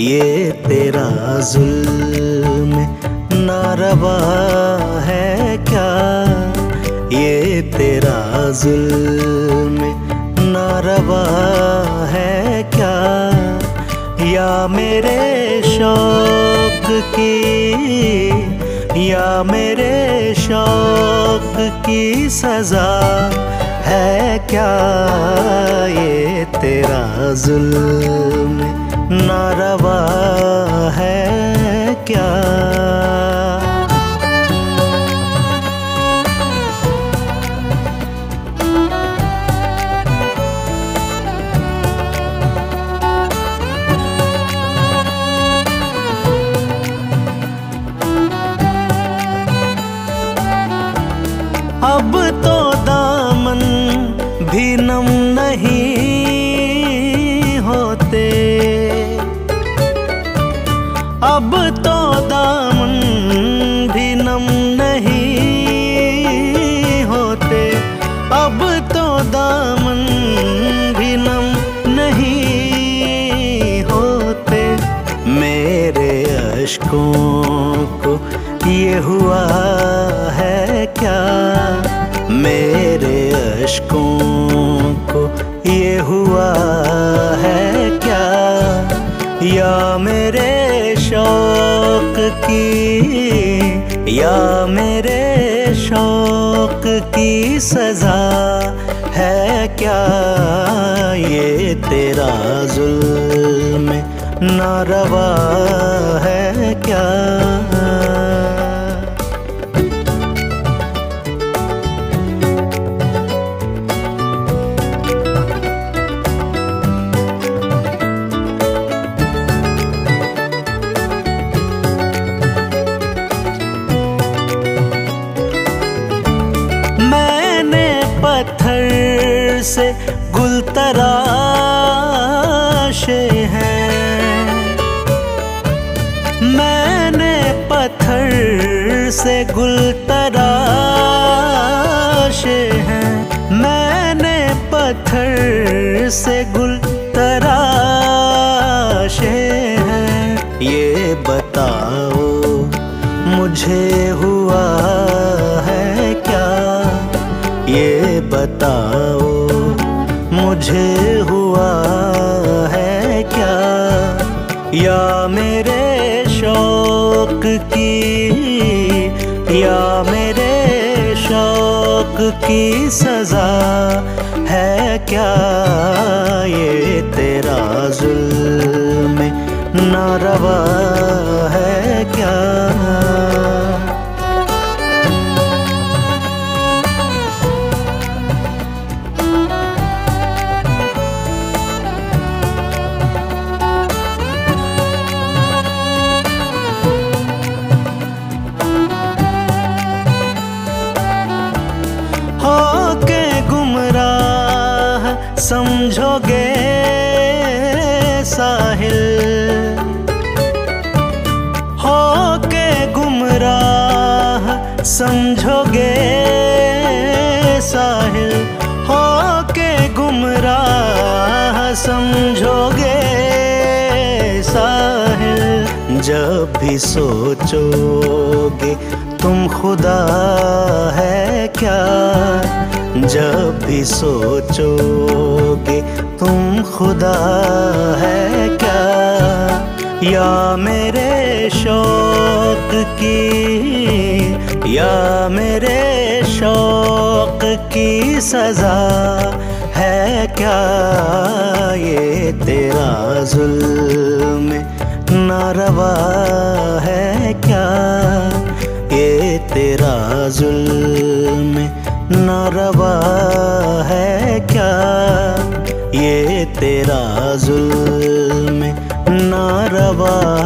یہ تیرا ظلم ناروا ہے کیا؟ یہ تیرا ظلم ناروا ہے کیا؟ یا میرے شوق کی، یا میرے شوق کی سزا ہے کیا؟ یہ تیرا ظلم ناروا ہے کیا؟ اب تو دامن بھی نم نہیں ہوتے اب تو دامن بھی نم نہیں ہوتے۔ اب تو دامن بھی نم نہیں ہوتے۔ میرے اشکوں کو یہ ہوا ہے کیا؟ میرے اشکوں کو یہ ہوا ہے کیا؟ یا میرے کی یا میرے شوق کی سزا ہے کیا یہ تیرا ظلم ناروا ہے کیا سے گل تراشے ہیں میں نے پتھر سے گل تراشے ہیں میں نے پتھر سے گل تراشے ہیں یہ بتاؤ، مجھے ہوا ہے کیا؟ یہ بتاؤ مجھے ہوا ہے کیا؟ یا میرے شوق کی، یا میرے شوق کی سزا ہے کیا؟ سمجھو گے ساحل۔ ہو کے گمراہ سمجھو گے ساحل۔ ہو کے گمراہ سمجھو گے ساحل۔ جب بھی سوچو گے تم خدا ہے کیا؟ جب بھی سوچو گے تم خدا ہے کیا؟ یا میرے شوق کی، یا میرے شوق کی سزا ہے کیا؟ یہ تیرا ظلم ناروا ناروا ہے کیا؟ یہ تیرا ظلم ناروا ہے